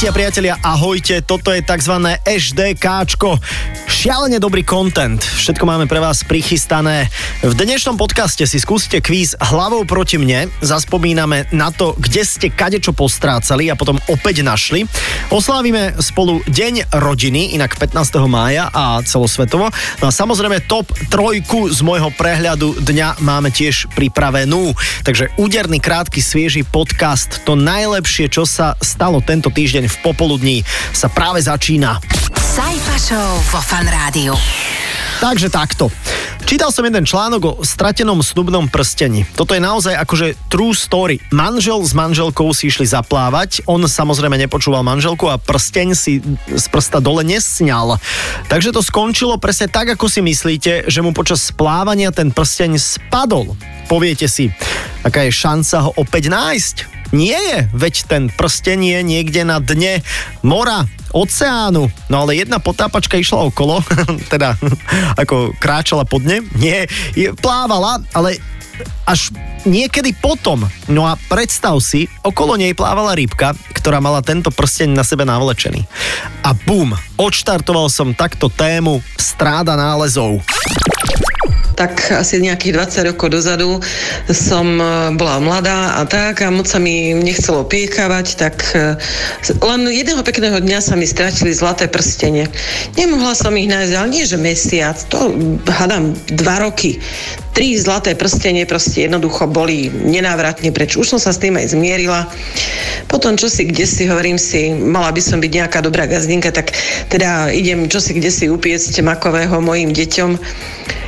Kamaráti a priatelia, ahojte, toto je tzv. HDKčko. Šialene dobrý content, všetko máme pre vás prichystané. V dnešnom podcaste si skúste kvíz hlavou proti mne, zaspomíname na to, kde ste kadečo postrácali a potom opäť našli. Oslávime spolu Deň rodiny, inak 15. mája a celosvetovo. No a samozrejme top trojku z môjho prehľadu dňa máme tiež pripravenú. Takže úderný, krátky, svieži podcast, to najlepšie, čo sa stalo tento týždeň v popoludní sa práve začína. Sajfa Show vo Fan Rádiu. Takže takto. Čítal som jeden článok o stratenom snubnom prstení. Toto je naozaj akože true story. Manžel s manželkou si išli zaplávať, on samozrejme nepočúval manželku a prsteň si z prsta dole nesňal. Takže to skončilo presne tak, ako si myslíte, že mu počas splávania ten prsteň spadol. Poviete si, aká je šanca ho opäť nájsť? Nie je, veď ten prsten je niekde na dne mora, oceánu. No ale jedna potápačka išla okolo, teda ako kráčala pod dne, nie, plávala, ale až niekedy potom. No a predstav si, okolo nej plávala rybka, ktorá mala tento prsteň na sebe navlečený. A bum, odštartoval som takto tému stráda nálezov tak asi nejakých 20 rokov dozadu som e, bola mladá a tak a moc sa mi nechcelo piekavať, tak e, len jedného pekného dňa sa mi stratili zlaté prstenie. Nemohla som ich nájsť, ale nie že mesiac, to hádam dva roky. Tri zlaté prstenie proste jednoducho boli nenávratne preč. Už som sa s tým aj zmierila. Potom čo si kde si, hovorím si, mala by som byť nejaká dobrá gazdinka, tak teda idem čo si kde si upiecť makového mojim deťom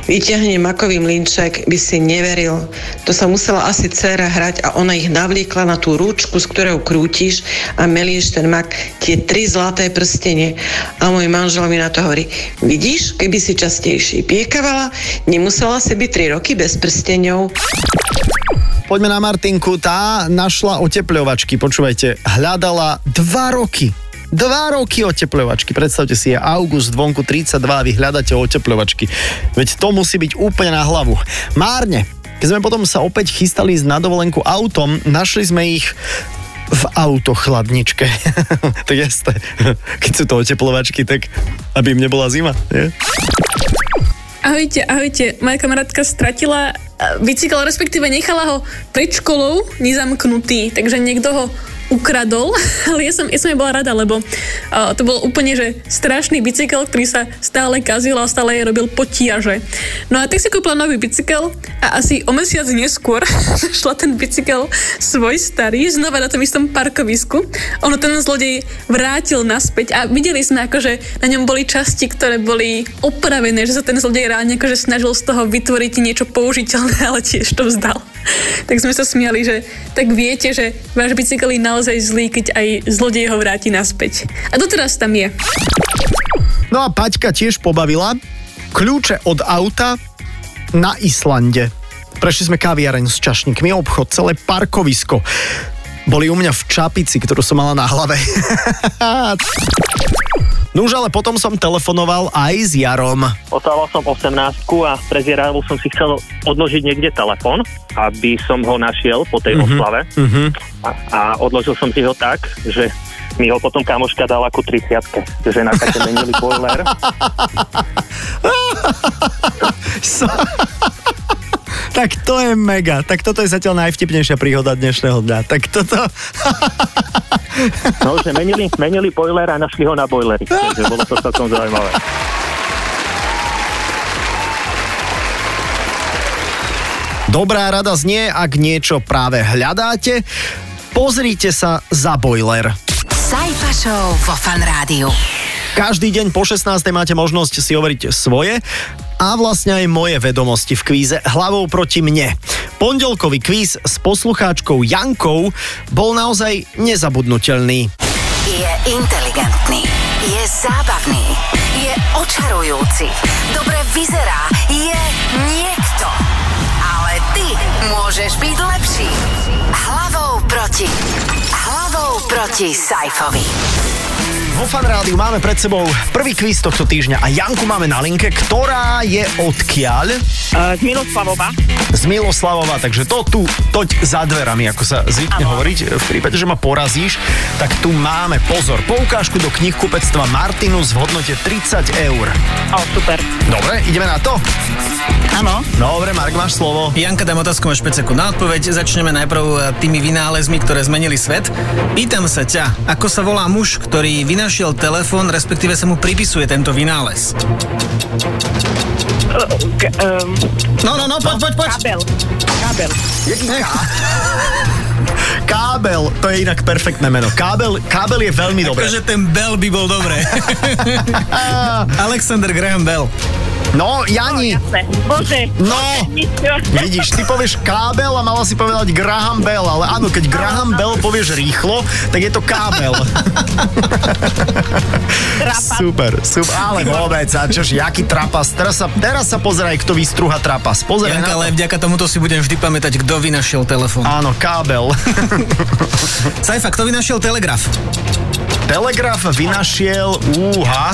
vyťahne makový mlinček, by si neveril. To sa musela asi dcera hrať a ona ich navliekla na tú ručku, z ktorou krútiš a melieš ten mak, tie tri zlaté prstenie. A môj manžel mi na to hovorí, vidíš, keby si častejšie piekavala, nemusela si byť tri roky bez prstenov. Poďme na Martinku, tá našla otepľovačky, počúvajte, hľadala dva roky Dva roky otepľovačky. Predstavte si, je august, vonku 32 a vy hľadáte otepľovačky. Veď to musí byť úplne na hlavu. Márne. Keď sme potom sa opäť chystali ísť na dovolenku autom, našli sme ich v autochladničke. tak jasné, keď sú to oteplovačky, tak aby im nebola zima, nie? Ahojte, ahojte. Moja kamarátka stratila eh, bicykel, respektíve nechala ho pred školou nezamknutý, takže niekto ho ukradol, ale ja som, ja som bola rada, lebo uh, to bol úplne, že strašný bicykel, ktorý sa stále kazil a stále jej robil potiaže. No a tak si kúpila nový bicykel a asi o mesiac neskôr šla ten bicykel svoj starý znova na tom istom parkovisku. Ono ten zlodej vrátil naspäť a videli sme ako, že na ňom boli časti, ktoré boli opravené, že sa ten zlodej ráne akože snažil z toho vytvoriť niečo použiteľné, ale tiež to vzdal. tak sme sa smiali, že tak viete, že váš bicykel je naozaj zlý, keď aj zlodej ho vráti naspäť. A doteraz tam je. No a Paťka tiež pobavila. Kľúče od auta na Islande. Prešli sme kaviareň s čašníkmi, obchod, celé parkovisko. Boli u mňa v čapici, ktorú som mala na hlave. No už ale potom som telefonoval aj s Jarom. Otával som 18 a prezieral som si chcel odložiť niekde telefon, aby som ho našiel po tej uh-huh. oslave. Uh-huh. A, a odložil som si ho tak, že mi ho potom kamoška dala ako 30 že na také menili boiler. tak to je mega. Tak toto je zatiaľ najvtipnejšia príhoda dnešného dňa. Tak toto... No, že menili, menili boiler a našli ho na boileri. Takže bolo to celkom zaujímavé. Dobrá rada znie, ak niečo práve hľadáte, pozrite sa za boiler. Sajfa Show vo Fan Rádiu. Každý deň po 16. máte možnosť si overiť svoje a vlastne aj moje vedomosti v kvíze hlavou proti mne. Pondelkový kvíz s poslucháčkou Jankou bol naozaj nezabudnutelný. Je inteligentný, je zábavný, je očarujúci, dobre vyzerá, je niekto. Ale ty môžeš byť lepší. Hlavou proti. Hlavou proti Sajfovi. Vo Fan Rádiu máme pred sebou prvý kvíz tohto týždňa a Janku máme na linke, ktorá je odkiaľ? Uh, z Miloslavova. Z Miloslavova, takže to tu, toť za dverami, ako sa zvykne Áno. hovoriť. V prípade, že ma porazíš, tak tu máme, pozor, poukážku do knihkupectva Martinus v hodnote 30 eur. O, super. Dobre, ideme na to? Áno. Dobre, Mark, máš slovo. Janka, dám otázku, máš 5 sekúnd na odpoveď. Začneme najprv tými vynálezmi, ktoré zmenili svet. Pýtam sa ťa, ako sa volá muž, ktorý vynašiel telefón, respektíve sa mu pripisuje tento vynález? No, no, no, poď, poď, poď. kábel. Kábel. Kábel, to je inak perfektné meno. Kábel, kábel je veľmi dobré. Akože ten Bell by bol dobré. Alexander Graham Bell. No, Jani, Jasné. Bože. No. Vidíš, ty povieš kábel a mala si povedať Graham Bell, ale áno, keď Graham Bell povieš rýchlo, tak je to kábel. Trapas. super, super, ale vôbec, a čož, jaký trapas. Teraz sa, teraz sa pozeraj, kto vystruha trapas. Pozeraj Janka, ale vďaka tomuto si budem vždy pamätať, kto vynašiel telefón. Áno, kábel. Saifa, kto vynašiel telegraf? Telegraf vynašiel, úha.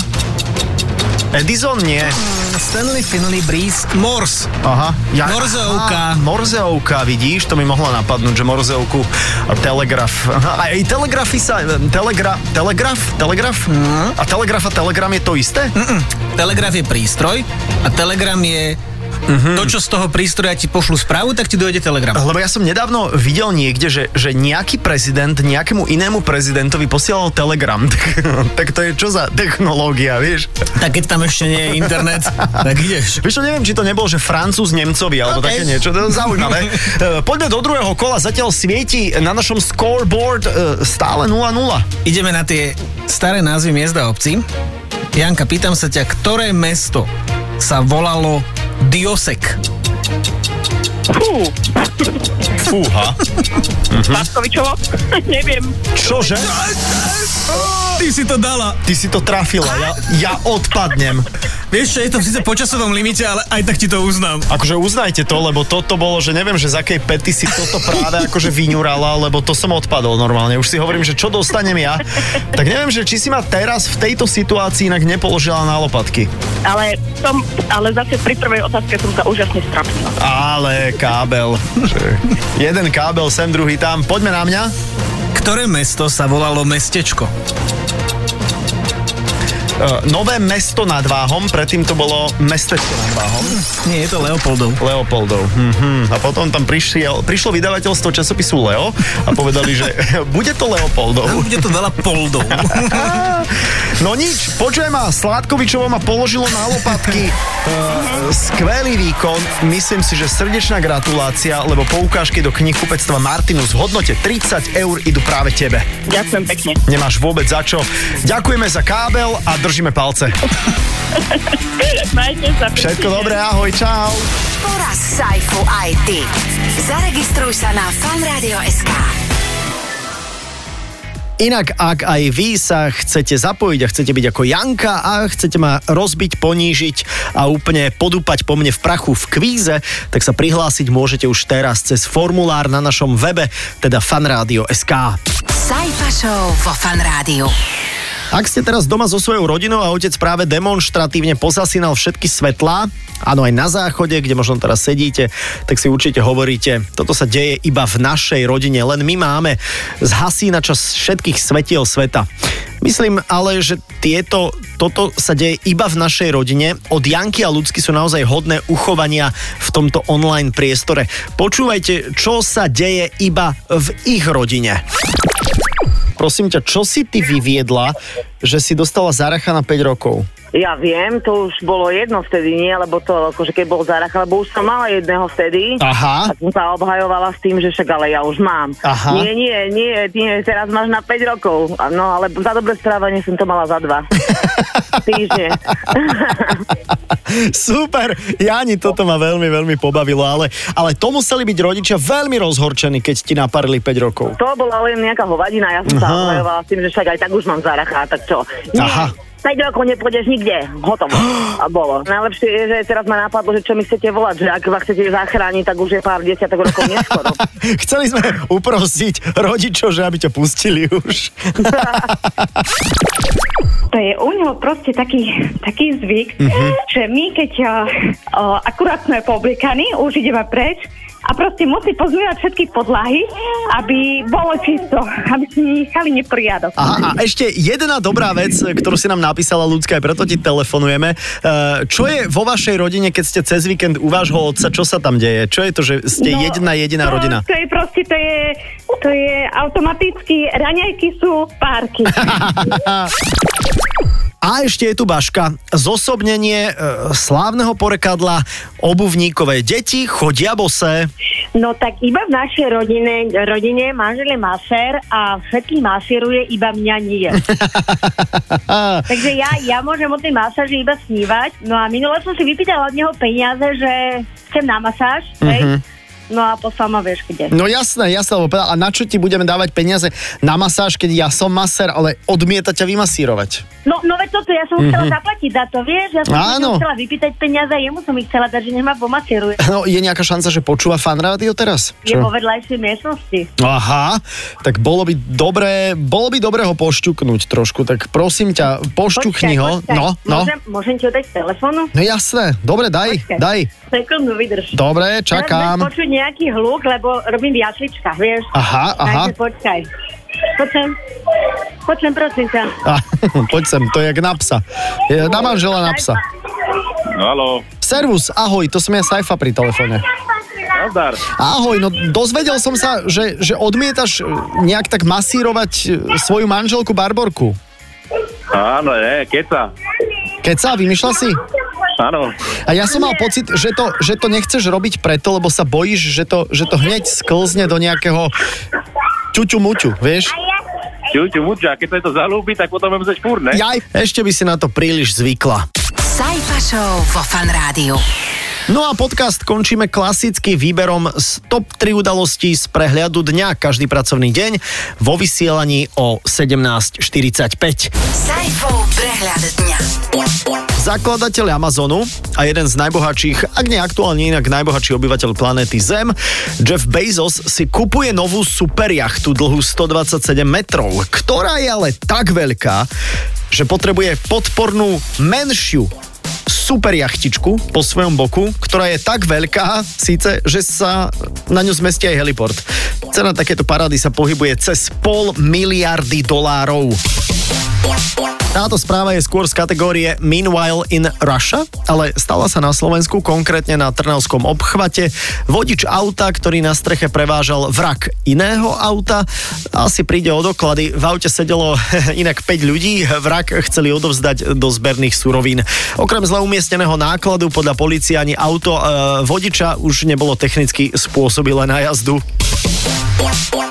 Edison nie. Stanley Finley Breeze Morse. Aha. Ja, Morzeovka. Aha, Morzeovka, vidíš, to mi mohlo napadnúť, že Morzeovku a telegraf. Aha, a aj telegrafy sa, telegra, telegraf, telegraf? A telegraf a telegram je to isté? Mm-mm. Telegraf je prístroj a telegram je to, čo z toho prístroja ti pošlu správu, tak ti dojde telegram. Lebo ja som nedávno videl niekde, že, že nejaký prezident nejakému inému prezidentovi posielal telegram. Tak, tak to je čo za technológia, vieš? Tak keď tam ešte nie je internet, tak ideš. Vieš čo, neviem, či to nebol, že Francúz Nemcovi, alebo OK. také niečo, to je zaujímavé. E, Poďme do druhého kola, zatiaľ svieti na našom scoreboard e, stále 0-0. Ideme na tie staré názvy miest a obcí. Janka, pýtam sa ťa, ktoré mesto sa volalo Diosek? Fú, Fúha. Vaskovičovo? Neviem. Čože? Ty si to dala. Ty si to trafila, ja, ja odpadnem. Vieš čo, je to síce po časovom limite, ale aj tak ti to uznám. Akože uznajte to, lebo toto bolo, že neviem, že z akej pety si toto práve akože vyňurala, lebo to som odpadol normálne. Už si hovorím, že čo dostanem ja. Tak neviem, že či si ma teraz v tejto situácii inak nepoložila na lopatky. Ale, som, ale zase pri prvej otázke som sa úžasne strapnila. Ale kábel. Jeden kábel sem, druhý tam. Poďme na mňa. Ktoré mesto sa volalo Mestečko? Uh, nové mesto nad Váhom, predtým to bolo mestečko nad Váhom. Nie, je to Leopoldov. Leopoldov. Mhm. A potom tam prišiel, prišlo vydavateľstvo časopisu Leo a povedali, že bude to Leopoldov. Bude to veľa poldov. No nič, počujem ma, Sládkovičovo ma položilo na lopatky. Uh, skvelý výkon, myslím si, že srdečná gratulácia, lebo poukážky do knihkupectva Martinus v hodnote 30 eur idú práve tebe. Ďakujem pekne. Nemáš vôbec za čo. Ďakujeme za kábel a držíme palce. Majte sa. Všetko dobré, ahoj, čau. Poraz Saifu aj ty. Zaregistruj sa na fanradio.sk. Inak, ak aj vy sa chcete zapojiť a chcete byť ako Janka a chcete ma rozbiť, ponížiť a úplne podúpať po mne v prachu v kvíze, tak sa prihlásiť môžete už teraz cez formulár na našom webe, teda fanradio.sk. Saifa Show vo Fan Rádiu. Ak ste teraz doma so svojou rodinou a otec práve demonstratívne pozasínal všetky svetlá, áno aj na záchode, kde možno teraz sedíte, tak si určite hovoríte, toto sa deje iba v našej rodine, len my máme zhasínača všetkých svetiel sveta. Myslím ale, že tieto, toto sa deje iba v našej rodine. Od Janky a Ľudsky sú naozaj hodné uchovania v tomto online priestore. Počúvajte, čo sa deje iba v ich rodine. Prosím ťa, čo si ty vyviedla, že si dostala záracha na 5 rokov? Ja viem, to už bolo jedno vtedy, nie? Lebo to, akože keď bol Zarach, lebo už som mala jedného vtedy. Aha. A som sa obhajovala s tým, že však ale ja už mám. Aha. Nie, nie, nie, nie, teraz máš na 5 rokov. No, ale za dobré správanie som to mala za dva. Týždne. Super, Jani, toto ma veľmi, veľmi pobavilo, ale, ale to museli byť rodičia veľmi rozhorčení, keď ti naparili 5 rokov. to bola len nejaká hovadina, ja som sa Aha. obhajovala s tým, že však aj tak už mám Zaracha, tak čo? Nie, Aha. 5 rokov nepôjdeš nikde. Hotovo. A bolo. Najlepšie je, že teraz ma napadlo, že čo mi chcete volať, že ak vás chcete zachrániť, tak už je pár desiatok rokov neskoro. Chceli sme uprosiť rodičov, že aby ťa pustili už. To je u neho proste taký, taký zvyk, mm-hmm. že my keď uh, uh, akurát sme poobliekaní, už ideme preč, proste musí pozmývať všetky podlahy, aby bolo čisto, aby si nechali neporiadok. Aha, a ešte jedna dobrá vec, ktorú si nám napísala ľudská, aj preto ti telefonujeme. Uh, čo je vo vašej rodine, keď ste cez víkend u vášho otca, čo sa tam deje? Čo je to, že ste No, jedna jediná to, rodina? To je proste, to je, to je automaticky, raňajky sú párky. A ešte je tu Baška, zosobnenie e, slávneho porekadla obuvníkové deti chodia bose. No tak iba v našej rodine, rodine manžel je masér a všetkých masíruje, iba mňa nie. Takže ja, ja môžem o tej masáži iba snívať. No a minule som si vypýtala od neho peniaze, že chcem na masáž, hej. Mhm. No a poslal ma vieš kde. No jasné, jasné, lebo a na čo ti budeme dávať peniaze na masáž, keď ja som masér, ale odmieta ťa vymasírovať. No, no veď toto, ja som Mhm. chcela zaplatiť za to, vieš? Ja som Áno. Chcela vypýtať peniaze a jemu som ich chcela dať, že nech ma pomasíruje. No, je nejaká šanca, že počúva fan rádio teraz? Je vo vedľajšej miestnosti. Aha, tak bolo by dobré, bolo by dobré ho pošťuknúť trošku, tak prosím ťa, pošťukni ho. počkaj. No, no. Môžem, môžem ti ho dať telefónu? No jasné, dobre, daj, Počkaj. daj. Sekundu, vydrž. Dobre, čakám. Teraz nejaký hluk, lebo robím v jasličkách, vieš? Aha, aha. Takže počkaj. Poď sem. Poď sem, prosím ťa. A, poď sem, to je jak na psa. Je Na manžela na psa. No halo, Servus, ahoj, to som ja Saifa pri telefóne. nazdar. Ahoj, no dozvedel som sa, že, že odmietaš e, nejak tak masírovať e, svoju manželku Barborku. Áno, je, keca. Keď sa, vymýšľa si? Áno. A ja som mal pocit, že to, že to nechceš robiť preto, lebo sa bojíš, že to, že to hneď sklzne do nejakého ťuťu muťu, vieš? Čuťu, muča, keď sa to zalúbi, tak potom musieť furt, ne? Jaj, ešte by si na to príliš zvykla. Sajfa Show vo Fan Rádiu. No a podcast končíme klasicky výberom z top 3 udalostí z prehľadu dňa každý pracovný deň vo vysielaní o 17.45. Sajfov prehľad dňa. Zakladateľ Amazonu a jeden z najbohatších, ak nie aktuálne inak najbohatší obyvateľ planéty Zem, Jeff Bezos si kupuje novú superjachtu dlhú 127 metrov, ktorá je ale tak veľká, že potrebuje podpornú menšiu super jachtičku po svojom boku, ktorá je tak veľká, síce, že sa na ňu zmestí aj heliport. Cena takéto parády sa pohybuje cez pol miliardy dolárov. Táto správa je skôr z kategórie Meanwhile in Russia, ale stala sa na Slovensku, konkrétne na Trnavskom obchvate. Vodič auta, ktorý na streche prevážal vrak iného auta, asi príde o doklady. V aute sedelo inak 5 ľudí, vrak chceli odovzdať do zberných surovín. Okrem zle umiestneného nákladu podľa policie ani auto e, vodiča už nebolo technicky spôsobilé na jazdu.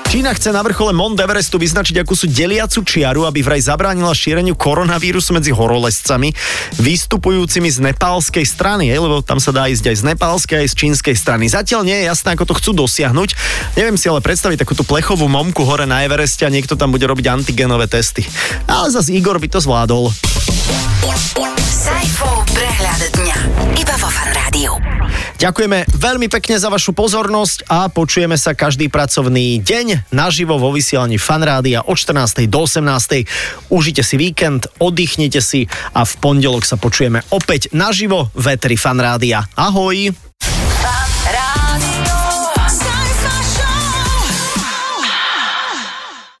Čína chce na vrchole Mount Everestu vyznačiť akúsi deliacu čiaru, aby vraj zabránila šíreniu koronavírusu medzi horolezcami vystupujúcimi z nepálskej strany, hej, lebo tam sa dá ísť aj z nepálskej, aj z čínskej strany. Zatiaľ nie je jasné, ako to chcú dosiahnuť. Neviem si ale predstaviť takúto plechovú momku hore na Evereste a niekto tam bude robiť antigenové testy. Ale zase Igor by to zvládol. Sajfov prehľad dňa. Iba vo Fan Rádiu. Ďakujeme veľmi pekne za vašu pozornosť a počujeme sa každý pracovný deň naživo vo vysielaní Fanrádia od 14. do 18. Užite si víkend, oddychnite si a v pondelok sa počujeme opäť naživo v Eteri Fanrádia. Ahoj!